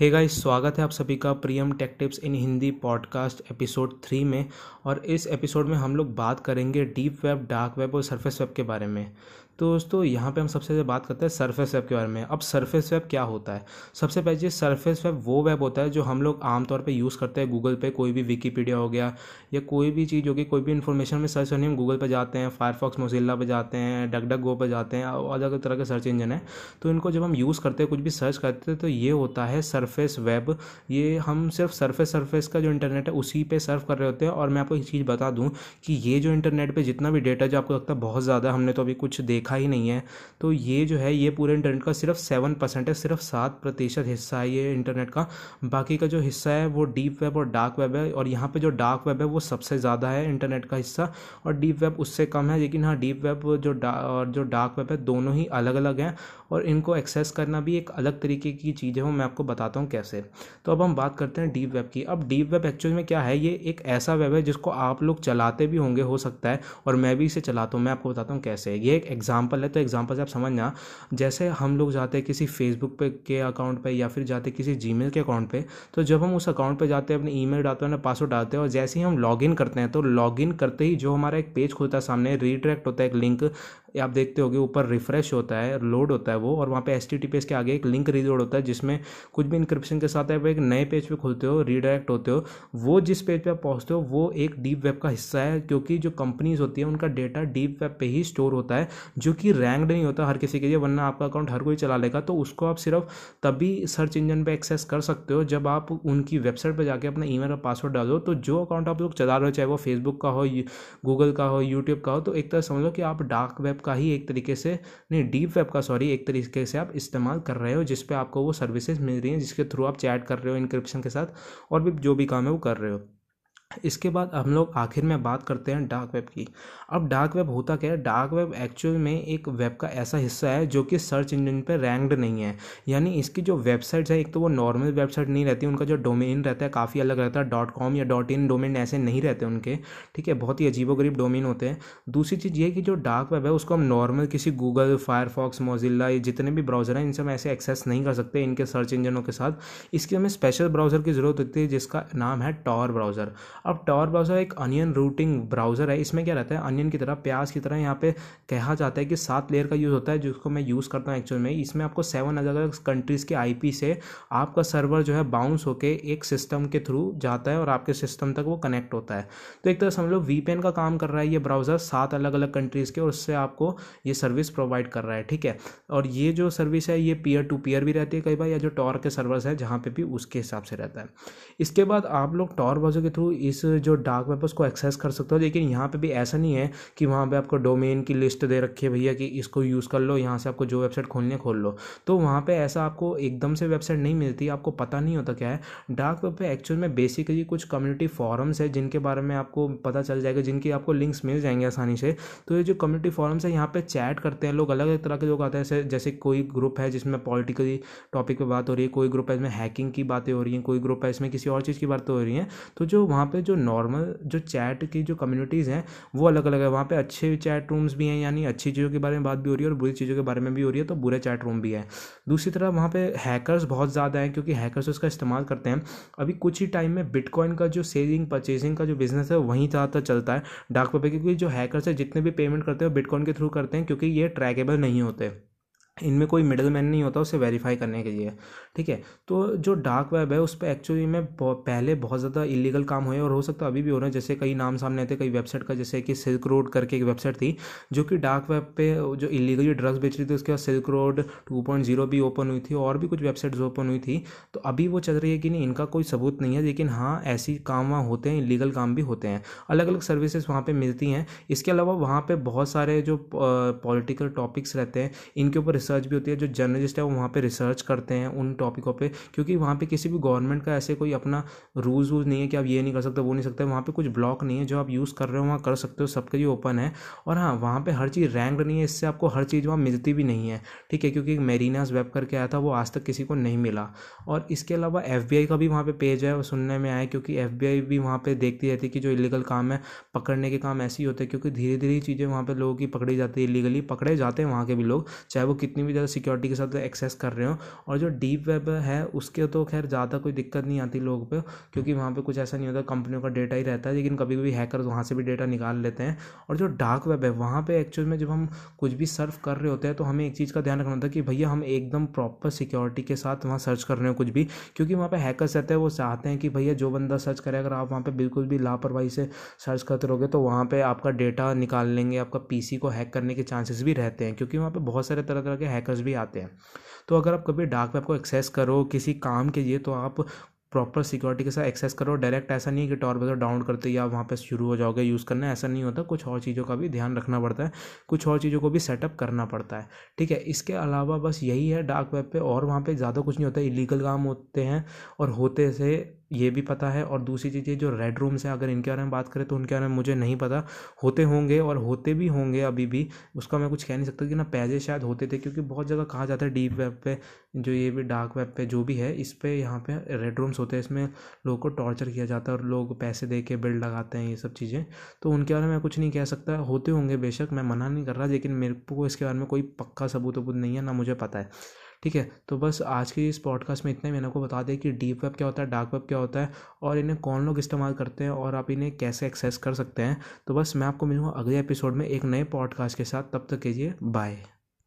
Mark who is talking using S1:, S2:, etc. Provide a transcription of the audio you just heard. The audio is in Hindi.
S1: हे गाइस स्वागत है आप सभी का Priyam tech tips in Hindi podcast episode three में। और इस एपिसोड में हम लोग बात करेंगे डीप वेब डार्क वेब और सरफेस वेब के बारे में। तो दोस्तों, यहाँ पे हम सबसे ज़्यादा बात करते हैं सरफेस वेब के बारे में। अब सरफेस वेब क्या होता है? सबसे पहले सरफेस वेब वो वेब होता है जो हम लोग आमतौर पे यूज़ करते हैं गूगल पे, कोई भी विकीपीडिया हो गया, या कोई भी चीज़ होगी कोई भी इन्फॉर्मेशन में सर्च करनी हम गूगल पर जाते हैं फायरफॉक्स मोजिल्ला पर जाते हैं डग गो पर जाते हैं अलग अलग तरह के सर्च इंजन है। तो इनको जब हम यूज़ करते हैं, कुछ भी सर्च करते हैं तो ये होता है सरफेस वेब ये हम सिर्फ़ सरफेस सरफेस का जो इंटरनेट है, उसी पर सर्व कर रहे होते हैं। और मैं आपको एक चीज़ बता दूँ कि ये जो इंटरनेट पर जितना भी डेटा जो आपको लगता है, बहुत ज़्यादा हमने तो अभी कुछ देखा ही नहीं है। तो ये जो है, ये पूरे इंटरनेट का सिर्फ़ सेवन परसेंट है, सिर्फ़ सात प्रतिशत हिस्सा है ये इंटरनेट का। बाकी का जो हिस्सा है, वो डीप वेब और डार्क वेब है और यहाँ पे जो डार्क वेब है, वो सबसे ज़्यादा है इंटरनेट का हिस्सा। और डीप वेब उससे कम है, लेकिन हाँ डीप वेब जो और जो डार्क वेब है, दोनों ही अलग अलग हैं। और इनको एक्सेस करना भी एक अलग तरीके की चीज़ है, वो मैं आपको बताता हूँ कैसे। तो अब हम बात करते हैं डीप वेब की। अब डीप वेब एक्चुअल में क्या है, ये एक ऐसा वेब है जिसको आप लोग चलाते भी होंगे, हो सकता है, और मैं भी इसे चलाता हूँ, मैं आपको बताता हूँ कैसे। ये एक एग्ज़ाम्पल है तो एग्ज़ाम्पल से आप समझना, जैसे हम लोग जाते हैं किसी फेसबुक पे के अकाउंट पे या फिर जाते किसी जीमेल के अकाउंट पे तो जब हम उस अकाउंट पे जाते हैं, अपने ईमेल डालते हैं, अपना पासवर्ड डालते हैं और जैसे ही हम लॉगिन करते हैं तो लॉगिन करते ही जो हमारा एक पेज खुलता है सामने रीडायरेक्ट होता है एक लिंक आप देखते होगे, ऊपर रिफ्रेश होता है लोड होता है वो, और वहाँ पे एस टी के आगे एक लिंक रीलोड होता है, जिसमें कुछ भी इंक्रिप्शन के साथ आप एक नए पेज पे खुलते हो रीडायरेक्ट होते हो, वो जिस पेज पे आप पहुँचते हो, वो एक डीप वेब का हिस्सा है, क्योंकि जो कंपनीज़ होती है, उनका डेटा डीप वेब पे ही स्टोर होता है, जो कि रैंक्ड नहीं होता हर किसी के लिए, वरना आपका अकाउंट हर कोई चला लेगा तो उसको आप सिर्फ़ तभी सर्च इंजन पर एक्सेस कर सकते हो, जब आप उनकी वेबसाइट पर जाके अपना ई मेल पासवर्ड डालो तो जो अकाउंट आप लोग चला रहे हो, चाहे वो फेसबुक का हो गूगल का हो यूट्यूब का हो तो एक तरह समझ लो कि आप डार्क वेब का ही एक तरीके से, नहीं डीप वेब का सॉरी एक तरीके से आप इस्तेमाल कर रहे हो, जिस पे आपको वो सर्विसेज़ मिल रही हैं, जिसके थ्रू आप चैट कर रहे हो इंक्रिप्शन के साथ, और भी जो भी काम है वो कर रहे हो। इसके बाद हम लोग आखिर में बात करते हैं डार्क वेब की। अब डार्क वेब होता क्या है? डार्क वेब एक्चुअल में एक वेब का ऐसा हिस्सा है जो कि सर्च इंजन पे रैंक्ड नहीं है। यानी इसकी जो वेबसाइट्स है, एक तो वो नॉर्मल वेबसाइट नहीं रहती, उनका जो डोमेन रहता है काफ़ी अलग रहता है। डॉट कॉम या डॉट इन डोमेन ऐसे नहीं रहते उनके, ठीक है? बहुत ही अजीबोगरीब डोमेन होते हैं। दूसरी चीज़ ये कि जो डार्क वेब है, उसको हम नॉर्मल किसी गूगल फायरफॉक्स मोजिल्ला ये जितने भी ब्राउज़र हैं इनसे हम ऐसे एक्सेस नहीं कर सकते इनके सर्च इंजनों के साथ। इसकी हमें स्पेशल ब्राउज़र की ज़रूरत होती है, जिसका नाम है टॉर ब्राउज़र अब टॉर ब्राउज़र एक अनियन रूटिंग ब्राउज़र है। इसमें क्या रहता है? अनियन की तरह, प्याज की तरह यहाँ पे कहा जाता है कि सात लेयर का यूज़ होता है, जिसको मैं यूज़ करता हूँ एक्चुअल में। इसमें आपको सेवन अलग अलग कंट्रीज़ के आईपी से आपका सर्वर जो है बाउंस होके एक सिस्टम के थ्रू जाता है और आपके सिस्टम तक वो कनेक्ट होता है। तो एक तरह समझ लो वी का काम कर रहा है ये ब्राउज़र सात अलग अलग कंट्रीज़ के और उससे आपको ये सर्विस प्रोवाइड कर रहा है, ठीक है? और ये जो सर्विस है, ये पीयर टू पीयर भी रहती है कई बार, या जो टॉर के सर्वर्स है, जहाँ पे भी उसके हिसाब से रहता है। इसके बाद आप लोग टॉर ब्राउज़र के थ्रू इस जो डार्क वेब उसको एक्सेस कर सकते हो। लेकिन यहाँ पे भी ऐसा नहीं है कि वहाँ पे आपको डोमेन की लिस्ट दे रखी है भैया कि इसको यूज़ कर लो, यहाँ से आपको जो वेबसाइट खोलनी खोल लो। तो वहाँ पे ऐसा आपको एकदम से वेबसाइट नहीं मिलती, आपको पता नहीं होता क्या है। डार्क वेब पे एक्चुअल में बेसिकली कुछ कम्युनिटी फॉरम्स है, जिनके बारे में आपको पता चल जाएगा, जिनकी आपको लिंक्स मिल जाएँगे आसानी से। तो ये जो कम्युनिटी फॉरम्स है, यहाँ पर चैट करते हैं लोग अलग अलग तरह के लोग आते हैं जैसे कोई ग्रुप है जिसमें पॉलिटिकली टॉपिक पे बात हो रही है, कोई ग्रुप है इसमें हैकिंग की बातें हो रही हैं, कोई ग्रुप है इसमें किसी और चीज़ की बातें हो रही हैं। तो जो वहाँ पे जो नॉर्मल जो चैट की जो कम्युनिटीज़ हैं, वो अलग अलग है। वहाँ पे अच्छे चैट रूम्स भी हैं, यानी अच्छी चीज़ों के बारे में बात भी हो रही है और बुरी चीज़ों के बारे में भी हो रही है तो बुरे चैट रूम भी है। दूसरी तरफ़ वहाँ पे हैकर्स बहुत ज़्यादा हैं, क्योंकि हैकर्स उसका इस्तेमाल करते हैं। अभी कुछ ही टाइम में बिटकॉइन का जो सेलिंग परचेजिंग का जो बिज़नेस है, वहीं ज़्यादातर चलता है डार्क वेब क्योंकि जो हैकर्स है, जितने भी पेमेंट करते हैं बिटकॉइन के थ्रू करते हैं, क्योंकि ये ट्रैकेबल नहीं होते। इनमें कोई मिडल मैन नहीं होता उसे वेरीफाई करने के लिए, ठीक है? तो जो डार्क वेब है, उस पर एक्चुअली में पहले बहुत ज़्यादा इलीगल काम हुए और हो सकता है अभी भी हो रहे हैं, जैसे कई नाम सामने आते कई वेबसाइट का, जैसे कि सिल्क रोड करके एक वेबसाइट थी, जो कि डार्क वेब पे जो इलीगली ड्रग्स बेच रही थी, उसके बाद Silk Road two point zero भी ओपन हुई थी और भी कुछ वेबसाइट्स ओपन हुई थी तो अभी वो चल रही है कि नहीं, इनका कोई सबूत नहीं है, लेकिन हाँ ऐसी काम वहाँ होते हैं इलीगल काम भी होते हैं। अलग अलग सर्विसेज़ वहाँ पर मिलती हैं। इसके अलावा वहाँ पर बहुत सारे जो पॉलिटिकल टॉपिक्स रहते हैं, इनके ऊपर रिसर्च भी होती है, जो जर्नलिस्ट है, वो वहाँ पर रिसर्च करते हैं उन टॉपिकों पर क्योंकि वहाँ पर किसी भी गवर्नमेंट का ऐसे कोई अपना रूल्स वूल्स नहीं है कि आप ये नहीं कर सकते, वो नहीं सकते, वहाँ पर कुछ ब्लॉक नहीं है, जो आप यूज़ कर रहे हो, वहाँ कर सकते हो, सबके लिए ओपन है। और हाँ वहाँ पर हर चीज़ रैंक नहीं है, इससे आपको हर चीज़ वहाँ मिलती भी नहीं है। ठीक है, क्योंकि मेरीनास वेब करके आया था, वो आज तक किसी को नहीं मिला। और इसके अलावा एफबीआई का भी वहाँ पर पेज है, वो सुनने में आया क्योंकि एफबीआई भी वहाँ पर देखती रहती कि जो इलीगल काम है, पकड़ने के काम ऐसे ही होते हैं, क्योंकि धीरे धीरे चीज़ें वहाँ पर लोगों की पकड़ी जाती है इलीगली पकड़े जाते हैं वहाँ के भी लोग, चाहे वो कितने कितनी भी ज़्यादा सिक्योरिटी के साथ एक्सेस कर रहे हो और जो डीप वेब है, उसके तो खैर ज़्यादा कोई दिक्कत नहीं आती लोगों पे, क्योंकि वहाँ पे कुछ ऐसा नहीं होता कंपनियों का डेटा ही रहता है, लेकिन कभी कभी हैकर वहाँ से भी डेटा निकाल लेते हैं। और जो डार्क वेब है, वहाँ पर एक्चुअल में जब हम कुछ भी सर्व कर रहे होते हैं तो हमें एक चीज़ का ध्यान रखना होता है कि भैया हम एकदम प्रॉपर सिक्योरिटी के साथ वहाँ सर्च कर रहे हो कुछ भी, क्योंकि वहाँ पर हैकर्स रहते हैं, वो चाहते हैं कि भैया जो बंदा सर्च करे, अगर आप वहाँ पर बिल्कुल भी लापरवाही से सर्च करते रहोगे तो वहाँ पर आपका डेटा निकाल लेंगे, आपका पीसी को हैक करने के चांसेस भी रहते हैं, क्योंकि वहाँ पे बहुत सारे तरह तरह के हैकर्स भी आते हैं। तो अगर आप कभी डार्क वेब को एक्सेस करो किसी काम के लिए तो आप प्रॉपर सिक्योरिटी के साथ एक्सेस करो। डायरेक्ट ऐसा नहीं है कि टॉर ब्राउज़र डाउनलोड करते आप वहाँ पे शुरू हो जाओगे यूज़ करना ऐसा नहीं होता। कुछ और चीज़ों का भी ध्यान रखना पड़ता है। कुछ और चीज़ों को भी सेटअप करना पड़ता है। ठीक है, इसके अलावा बस यही है डार्क वेब पे और वहाँ पे ज़्यादा कुछ नहीं होता। इलीगल काम होते हैं और होते से ये भी पता है और दूसरी चीज़ ये जो रेड रूम्स हैं, अगर इनके बारे में बात करें तो उनके बारे में मुझे नहीं पता। होते होंगे और होते भी होंगे अभी भी, उसका मैं कुछ कह नहीं सकता कि ना पहले शायद होते थे क्योंकि बहुत जगह कहा जाता है डीप वेब पे, जो ये भी डार्क वेब पे जो भी है, इस पर यहाँ पे रेड रूम्स होते हैं, इसमें लोगों को टॉर्चर किया जाता है और लोग पैसे दे के बिल लगाते हैं ये सब चीज़ें। तो उनके बारे मैं कुछ नहीं कह सकता, होते होंगे बेशक, मैं मना नहीं कर रहा, लेकिन मेरे को इसके बारे में कोई पक्का सबूत वबूत नहीं है, ना मुझे पता है। ठीक है? तो बस आज के इस पॉडकास्ट में इतना मैंने आपको बता दें कि डीप वेब क्या होता है डार्क वेब क्या होता है और इन्हें कौन लोग इस्तेमाल करते हैं और आप इन्हें कैसे एक्सेस कर सकते हैं। तो बस मैं आपको मिलूँगा अगले एपिसोड में एक नए पॉडकास्ट के साथ। तब तक कीजिए बाय